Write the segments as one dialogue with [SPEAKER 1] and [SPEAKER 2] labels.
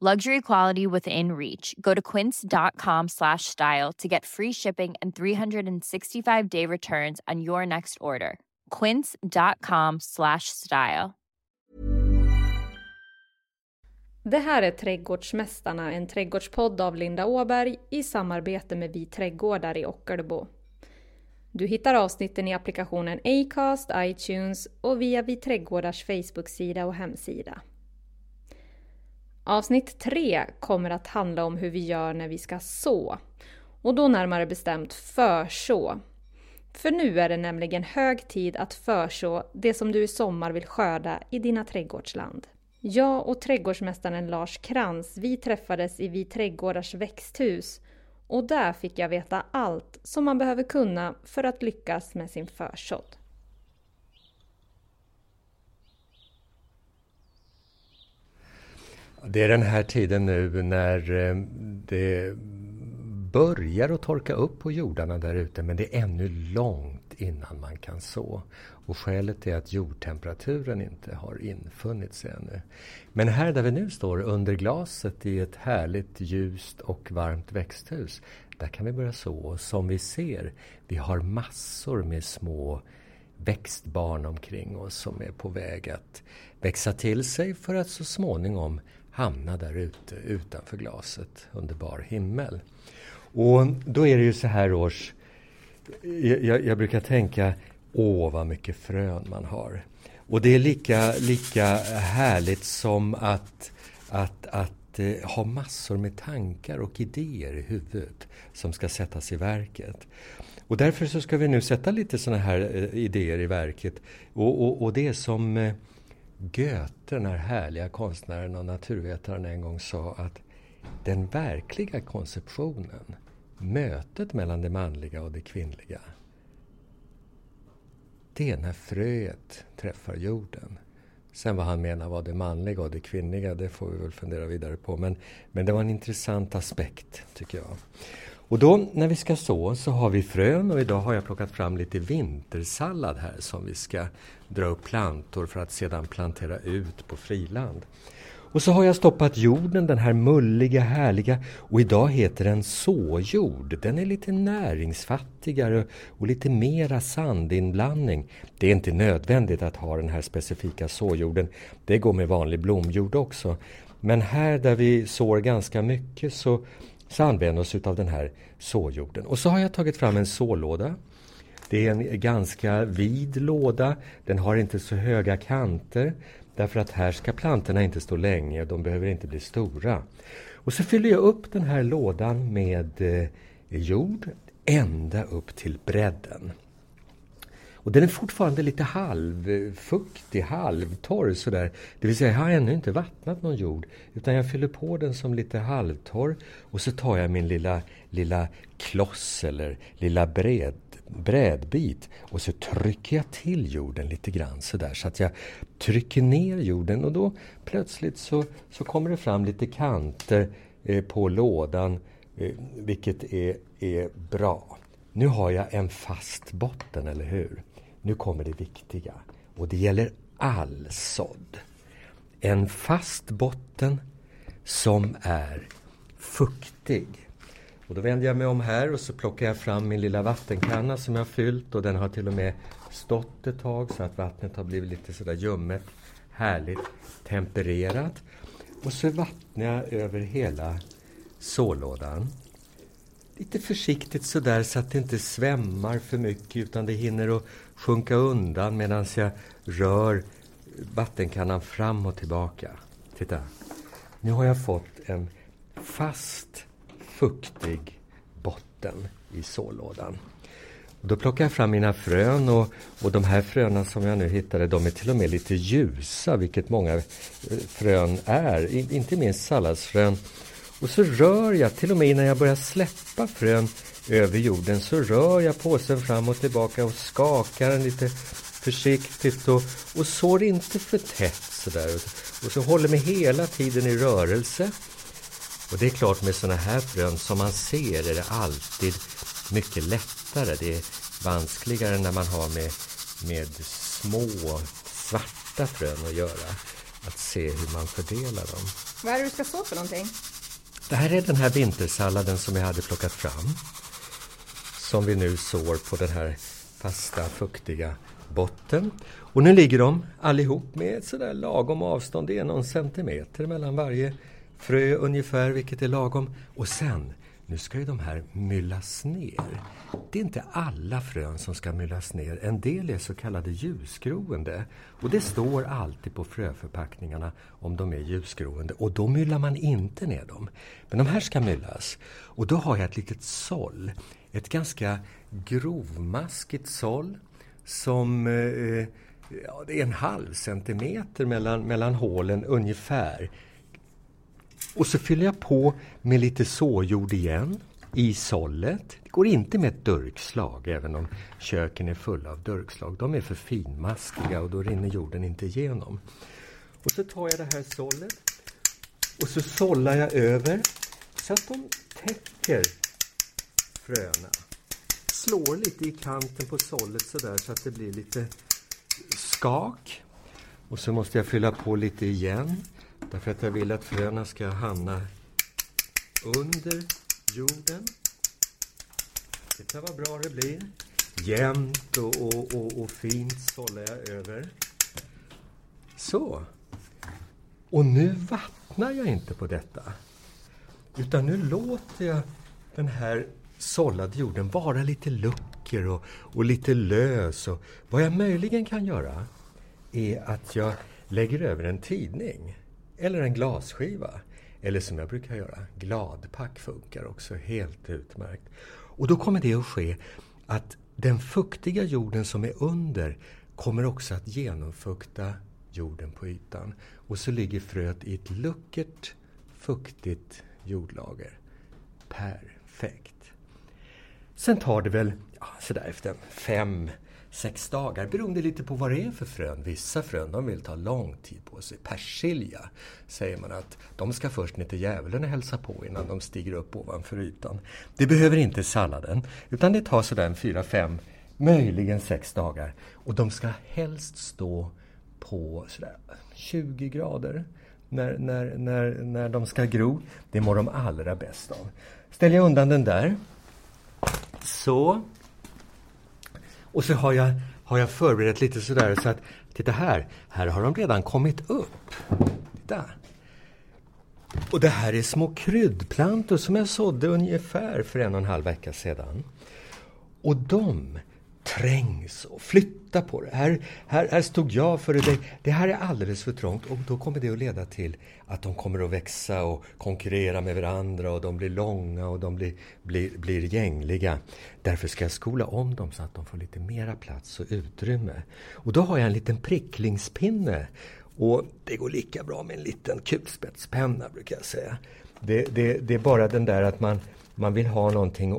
[SPEAKER 1] Luxury quality within reach. Go to quince.com slash style to get free shipping and 365 day returns on your next order. Quince.com slash style.
[SPEAKER 2] Det här är Trädgårdsmästarna, en trädgårdspodd av Linda Åberg i samarbete med Vi Trädgårdar i Ockelbo. Du hittar avsnitten i applikationen Acast, iTunes och via Vi Trädgårdars Facebook-sida och hemsida. Avsnitt 3 kommer att handla om hur vi gör när vi ska så. Och då närmare bestämt förså. För nu är det nämligen hög tid att förså det som du i sommar vill skörda i dina trädgårdsland. Jag och trädgårdsmästaren Lars Krantz, vi träffades i Vi Trädgårdars växthus och där fick jag veta allt som man behöver kunna för att lyckas med sin försådd.
[SPEAKER 3] Det är den här tiden nu när eh, det börjar att torka upp på jordarna där ute men det är ännu långt innan man kan så. Och skälet är att jordtemperaturen inte har infunnit sig ännu. Men här där vi nu står under glaset i ett härligt ljust och varmt växthus där kan vi börja så. Och Som vi ser, vi har massor med små växtbarn omkring oss som är på väg att växa till sig för att så småningom hamna där ute utanför glaset under bar himmel. Och då är det ju så här års... Jag, jag brukar tänka, åh vad mycket frön man har. Och det är lika, lika härligt som att, att, att eh, ha massor med tankar och idéer i huvudet som ska sättas i verket. Och därför så ska vi nu sätta lite sådana här eh, idéer i verket. Och, och, och det är som eh, Goethe, den här härliga konstnären och naturvetaren en gång sa att den verkliga konceptionen, mötet mellan det manliga och det kvinnliga, det är när fröet träffar jorden. Sen vad han menar var det manliga och det kvinnliga, det får vi väl fundera vidare på. Men, men det var en intressant aspekt, tycker jag. Och då när vi ska så, så har vi frön och idag har jag plockat fram lite vintersallad här som vi ska dra upp plantor för att sedan plantera ut på friland. Och så har jag stoppat jorden, den här mulliga, härliga, och idag heter den såjord. Den är lite näringsfattigare och lite mera sandinblandning. Det är inte nödvändigt att ha den här specifika såjorden. Det går med vanlig blomjord också. Men här där vi sår ganska mycket så så använder vi oss av den här såjorden. Och så har jag tagit fram en sålåda. Det är en ganska vid låda. Den har inte så höga kanter. Därför att här ska plantorna inte stå länge. De behöver inte bli stora. Och så fyller jag upp den här lådan med eh, jord ända upp till bredden. Och den är fortfarande lite halvfuktig, halvtorr sådär. Det vill säga, jag har ännu inte vattnat någon jord. Utan jag fyller på den som lite halvtorr. Och så tar jag min lilla, lilla kloss eller lilla bred, brädbit. Och så trycker jag till jorden lite grann sådär. Så att jag trycker ner jorden och då plötsligt så, så kommer det fram lite kanter eh, på lådan. Eh, vilket är, är bra. Nu har jag en fast botten, eller hur? Nu kommer det viktiga. Och det gäller all sådd. En fast botten som är fuktig. Och då vänder jag mig om här och så plockar jag fram min lilla vattenkanna som jag har fyllt och den har till och med stått ett tag så att vattnet har blivit lite sådär ljummet, härligt tempererat. Och så vattnar jag över hela sålådan lite försiktigt sådär så att det inte svämmar för mycket utan det hinner att sjunka undan medan jag rör vattenkannan fram och tillbaka. Titta, nu har jag fått en fast, fuktig botten i sålådan. Då plockar jag fram mina frön och, och de här fröna som jag nu hittade de är till och med lite ljusa, vilket många eh, frön är, inte minst salladsfrön. Och så rör jag, till och med innan jag börjar släppa frön över jorden, så rör jag påsen fram och tillbaka och skakar den lite försiktigt och, och sår inte för tätt sådär. Och så håller mig hela tiden i rörelse. Och det är klart med sådana här frön, som man ser är det alltid mycket lättare. Det är vanskligare när man har med, med små svarta frön att göra. Att se hur man fördelar dem.
[SPEAKER 2] Vad är det du ska så för någonting?
[SPEAKER 3] Det här är den här vintersalladen som jag hade plockat fram. Som vi nu sår på den här fasta, fuktiga botten. Och nu ligger de allihop med ett sådär lagom avstånd. Det är någon centimeter mellan varje frö ungefär, vilket är lagom. Och sen, nu ska ju de här myllas ner. Det är inte alla frön som ska myllas ner. En del är så kallade ljusgroende. Och det står alltid på fröförpackningarna om de är ljusgroende. Och då myllar man inte ner dem. Men de här ska myllas. Och då har jag ett litet såll. Ett ganska grovmaskigt såll som eh, eh ja, det är en halv centimeter mellan, mellan hålen ungefär. Och så fyller jag på med lite såjord igen i sållet. Det går inte med ett durkslag, även om köken är fulla av durkslag. De är för finmaskiga och då rinner jorden inte igenom. Och så tar jag det här sållet och så sållar jag över så att de täcker fröna slår lite i kanten på sållet sådär så att det blir lite skak. Och så måste jag fylla på lite igen därför att jag vill att fröna ska hamna under jorden. Titta vad bra det blir. Jämnt och, och, och, och fint sållar jag över. Så. Och nu vattnar jag inte på detta. Utan nu låter jag den här sållade jorden vara lite lucker och, och lite lös. Och vad jag möjligen kan göra är att jag lägger över en tidning eller en glasskiva. Eller som jag brukar göra, gladpack funkar också helt utmärkt. Och då kommer det att ske att den fuktiga jorden som är under kommer också att genomfukta jorden på ytan. Och så ligger fröet i ett luckert, fuktigt jordlager. Perfekt. Sen tar det väl ja, sådär efter fem, sex dagar, beroende lite på vad det är för frön. Vissa frön de vill ta lång tid på sig. Persilja säger man att de ska först ner till djävulen och hälsa på innan de stiger upp ovanför ytan. Det behöver inte salladen, utan det tar sådär en fyra, fem, möjligen sex dagar. Och de ska helst stå på sådär 20 grader när, när, när, när de ska gro. Det mår de allra bäst av. Ställer jag undan den där så. Och så har jag, har jag förberett lite sådär så att, titta här, här har de redan kommit upp. Titta. Och det här är små kryddplantor som jag sådde ungefär för en och en halv vecka sedan. Och de trängs och flyttar på det. Här, här, här stod jag före dig. Det här är alldeles för trångt och då kommer det att leda till att de kommer att växa och konkurrera med varandra och de blir långa och de blir, blir, blir gängliga. Därför ska jag skola om dem så att de får lite mera plats och utrymme. Och då har jag en liten pricklingspinne och det går lika bra med en liten kulspetspenna brukar jag säga. Det, det, det är bara den där att man, man vill ha någonting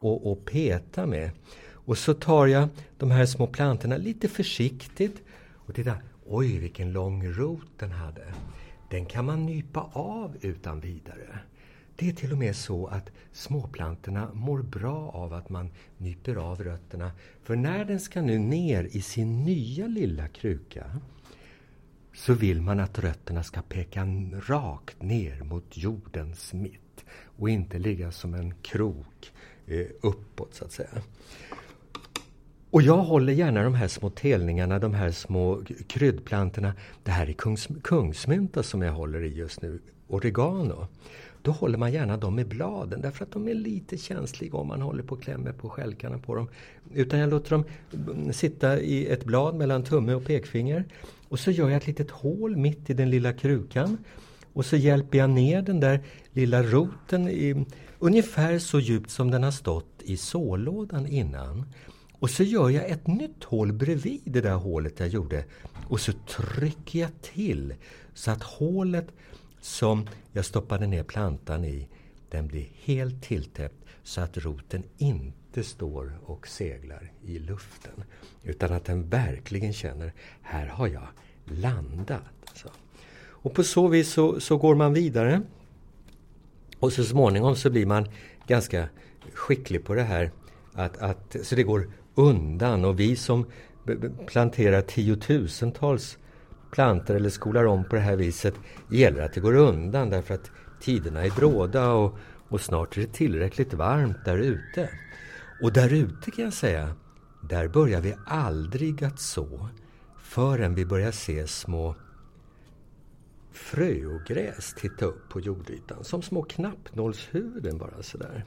[SPEAKER 3] Och, och peta med. Och så tar jag de här små plantorna lite försiktigt och titta, oj vilken lång rot den hade. Den kan man nypa av utan vidare. Det är till och med så att småplantorna mår bra av att man nyper av rötterna. För när den ska nu ner i sin nya lilla kruka så vill man att rötterna ska peka rakt ner mot jordens mitt och inte ligga som en krok Eh, uppåt så att säga. Och jag håller gärna de här små telningarna, de här små kryddplantorna. Det här är kungs, kungsmynta som jag håller i just nu, oregano. Då håller man gärna dem i bladen därför att de är lite känsliga om man håller på och klämmer på skälkarna på dem. Utan jag låter dem mm, sitta i ett blad mellan tumme och pekfinger. Och så gör jag ett litet hål mitt i den lilla krukan. Och så hjälper jag ner den där lilla roten i, ungefär så djupt som den har stått i sålådan innan. Och så gör jag ett nytt hål bredvid det där hålet jag gjorde. Och så trycker jag till så att hålet som jag stoppade ner plantan i, den blir helt tilltäppt så att roten inte står och seglar i luften. Utan att den verkligen känner, här har jag landat. Så. Och på så vis så, så går man vidare. Och så småningom så blir man ganska skicklig på det här. Att, att, så det går undan och vi som planterar tiotusentals plantor eller skolar om på det här viset gäller att det går undan därför att tiderna är bråda och, och snart är det tillräckligt varmt där ute. Och där ute kan jag säga, där börjar vi aldrig att så förrän vi börjar se små fröogräs titta upp på jordytan som små knappnålshuvuden bara sådär.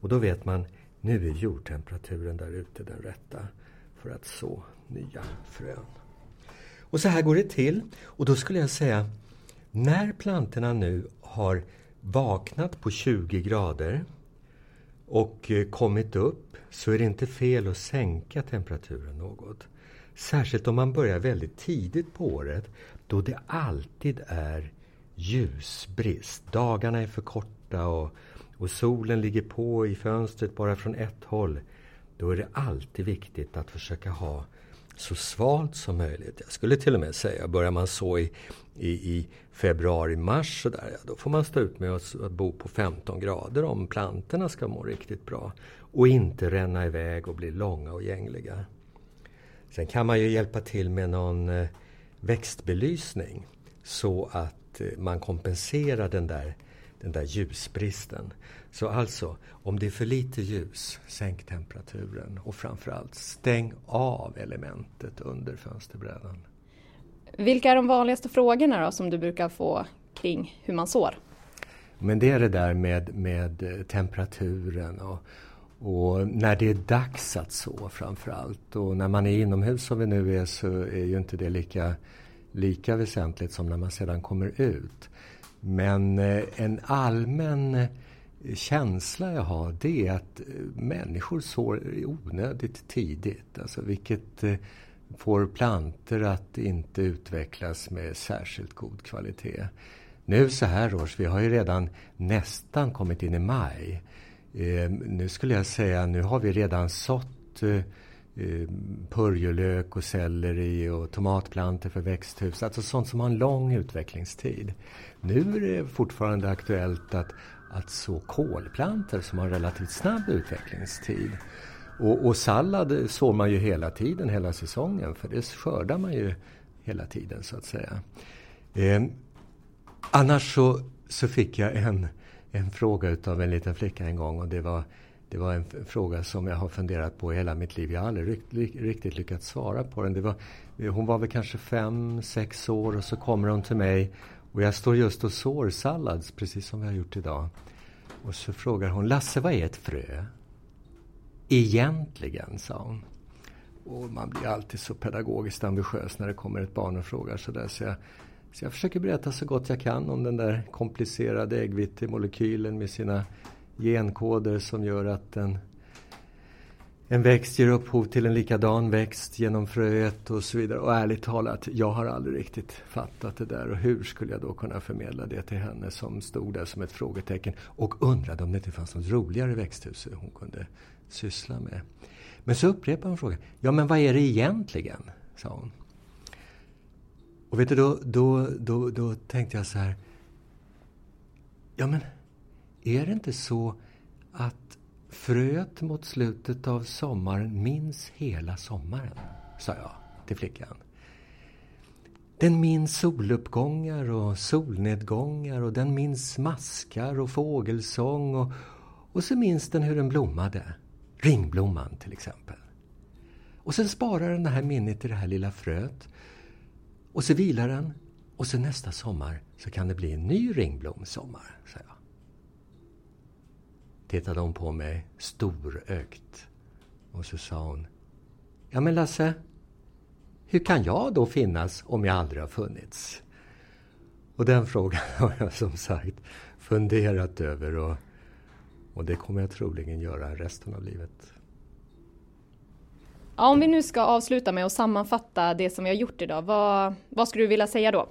[SPEAKER 3] Och då vet man, nu är jordtemperaturen där ute den rätta för att så nya frön. Och så här går det till. Och då skulle jag säga, när plantorna nu har vaknat på 20 grader och eh, kommit upp så är det inte fel att sänka temperaturen något. Särskilt om man börjar väldigt tidigt på året då det alltid är ljusbrist. Dagarna är för korta och, och solen ligger på i fönstret bara från ett håll. Då är det alltid viktigt att försöka ha så svalt som möjligt. Jag skulle till och med säga, börjar man så i, i, i februari, mars så ja, då får man stå ut med att, att bo på 15 grader om plantorna ska må riktigt bra. Och inte ränna iväg och bli långa och gängliga. Sen kan man ju hjälpa till med någon eh, växtbelysning så att eh, man kompenserar den där, den där ljusbristen. Så alltså, om det är för lite ljus, sänk temperaturen och framförallt stäng av elementet under fönsterbrädan.
[SPEAKER 2] Vilka är de vanligaste frågorna då som du brukar få kring hur man sår?
[SPEAKER 3] Men det är det där med, med eh, temperaturen och, och när det är dags att så framförallt. Och när man är inomhus som vi nu är så är ju inte det lika, lika väsentligt som när man sedan kommer ut. Men eh, en allmän eh, känsla jag har det är att eh, människor sår onödigt tidigt. Alltså vilket får planter att inte utvecklas med särskilt god kvalitet. Nu så här års, vi har ju redan nästan kommit in i maj. Eh, nu skulle jag säga, nu har vi redan sått eh, eh purjolök och selleri och tomatplanter för växthus. Alltså sånt som har en lång utvecklingstid. Nu är det fortfarande aktuellt att att så kolplanter som har relativt snabb utvecklingstid. Och, och sallad sår man ju hela tiden, hela säsongen, för det skördar man ju hela tiden så att säga. Eh, annars så, så fick jag en, en fråga utav en liten flicka en gång och det var, det var en fråga som jag har funderat på hela mitt liv. Jag har aldrig riktigt lyckats svara på den. Det var, hon var väl kanske fem, sex år och så kommer hon till mig och jag står just och sår sallads, precis som vi har gjort idag. Och så frågar hon, Lasse vad är ett frö? Egentligen, sa hon. Och man blir alltid så pedagogiskt ambitiös när det kommer ett barn och frågar sådär. Så jag, så jag försöker berätta så gott jag kan om den där komplicerade äggvitemolekylen med sina genkoder som gör att en, en växt ger upphov till en likadan växt genom fröet och så vidare. Och ärligt talat, jag har aldrig riktigt fattat det där. Och hur skulle jag då kunna förmedla det till henne som stod där som ett frågetecken och undrade om det inte fanns något roligare växthus hon kunde syssla med. Men så upprepade hon frågan. Ja, men vad är det egentligen? sa hon. Och vet du, då, då, då, då tänkte jag så här. Ja, men är det inte så att fröet mot slutet av sommaren minns hela sommaren? sa jag till flickan. Den minns soluppgångar och solnedgångar och den minns maskar och fågelsång och, och så minns den hur den blommade. Ringblomman till exempel. Och sen sparar den det här minnet i det här lilla fröet. Och så vilar den. Och så nästa sommar så kan det bli en ny ringblomsommar, sa jag. Tittade hon på mig storögt. Och så sa hon. Ja men Lasse, hur kan jag då finnas om jag aldrig har funnits? Och den frågan har jag som sagt funderat över och och det kommer jag troligen göra resten av livet.
[SPEAKER 2] Ja, om vi nu ska avsluta med att sammanfatta det som vi har gjort idag, vad, vad skulle du vilja säga då?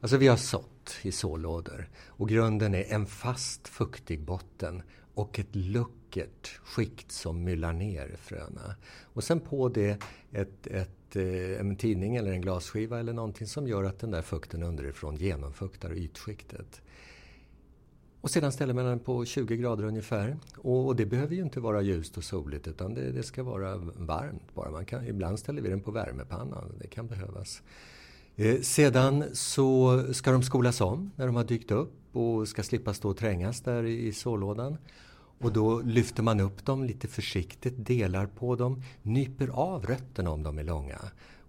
[SPEAKER 3] Alltså vi har sått i sålådor och grunden är en fast fuktig botten och ett luckert skikt som myllar ner fröna. Och sen på det ett, ett, eh, en tidning eller en glasskiva eller någonting som gör att den där fukten underifrån genomfuktar ytskiktet. Och sedan ställer man den på 20 grader ungefär. Och, och det behöver ju inte vara ljust och soligt utan det, det, ska vara varmt bara. Man kan, ibland ställer vi den på värmepannan, det kan behövas. Eh, sedan så ska de skolas om när de har dykt upp och ska slippa stå och trängas där i, i sålådan. Och då lyfter man upp dem lite försiktigt, delar på dem, nyper av rötterna om de är långa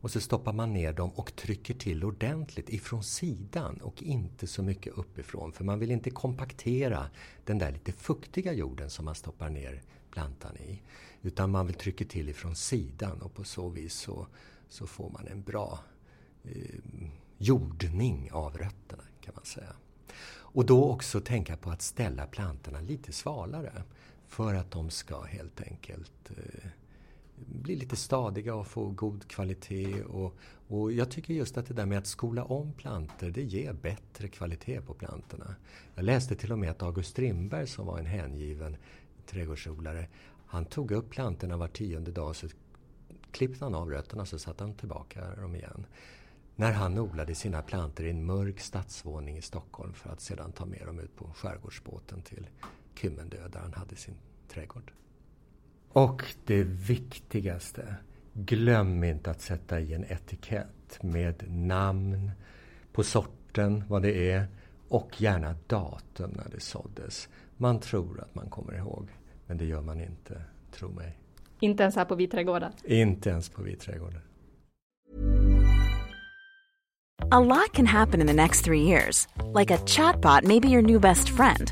[SPEAKER 3] och så stoppar man ner dem och trycker till ordentligt ifrån sidan och inte så mycket uppifrån. För man vill inte kompaktera den där lite fuktiga jorden som man stoppar ner plantan i. Utan man vill trycka till ifrån sidan och på så vis så, så får man en bra eh, jordning av rötterna kan man säga. Och då också tänka på att ställa plantorna lite svalare för att de ska helt enkelt eh, bli lite stadiga och få god kvalitet. Och, och jag tycker just att det där med att skola om plantor, det ger bättre kvalitet på plantorna. Jag läste till och med att August Strindberg som var en hängiven trädgårdsodlare, han tog upp plantorna var tionde dag så klippte han av rötterna så satte han tillbaka dem igen. När han odlade sina plantor i en mörk stadsvåning i Stockholm för att sedan ta med dem ut på skärgårdsbåten till Kymmendö där han hade sin trädgård. Och det viktigaste, glöm inte att sätta i en etikett med namn på sorten, vad det är och gärna datum när det såddes. Man tror att man kommer ihåg, men det gör man inte, tro mig.
[SPEAKER 2] Inte ens här på Viträdgården?
[SPEAKER 3] Inte ens på Viträdgården.
[SPEAKER 4] A lot can happen in the next three years. Like a chatbot may be your new best friend.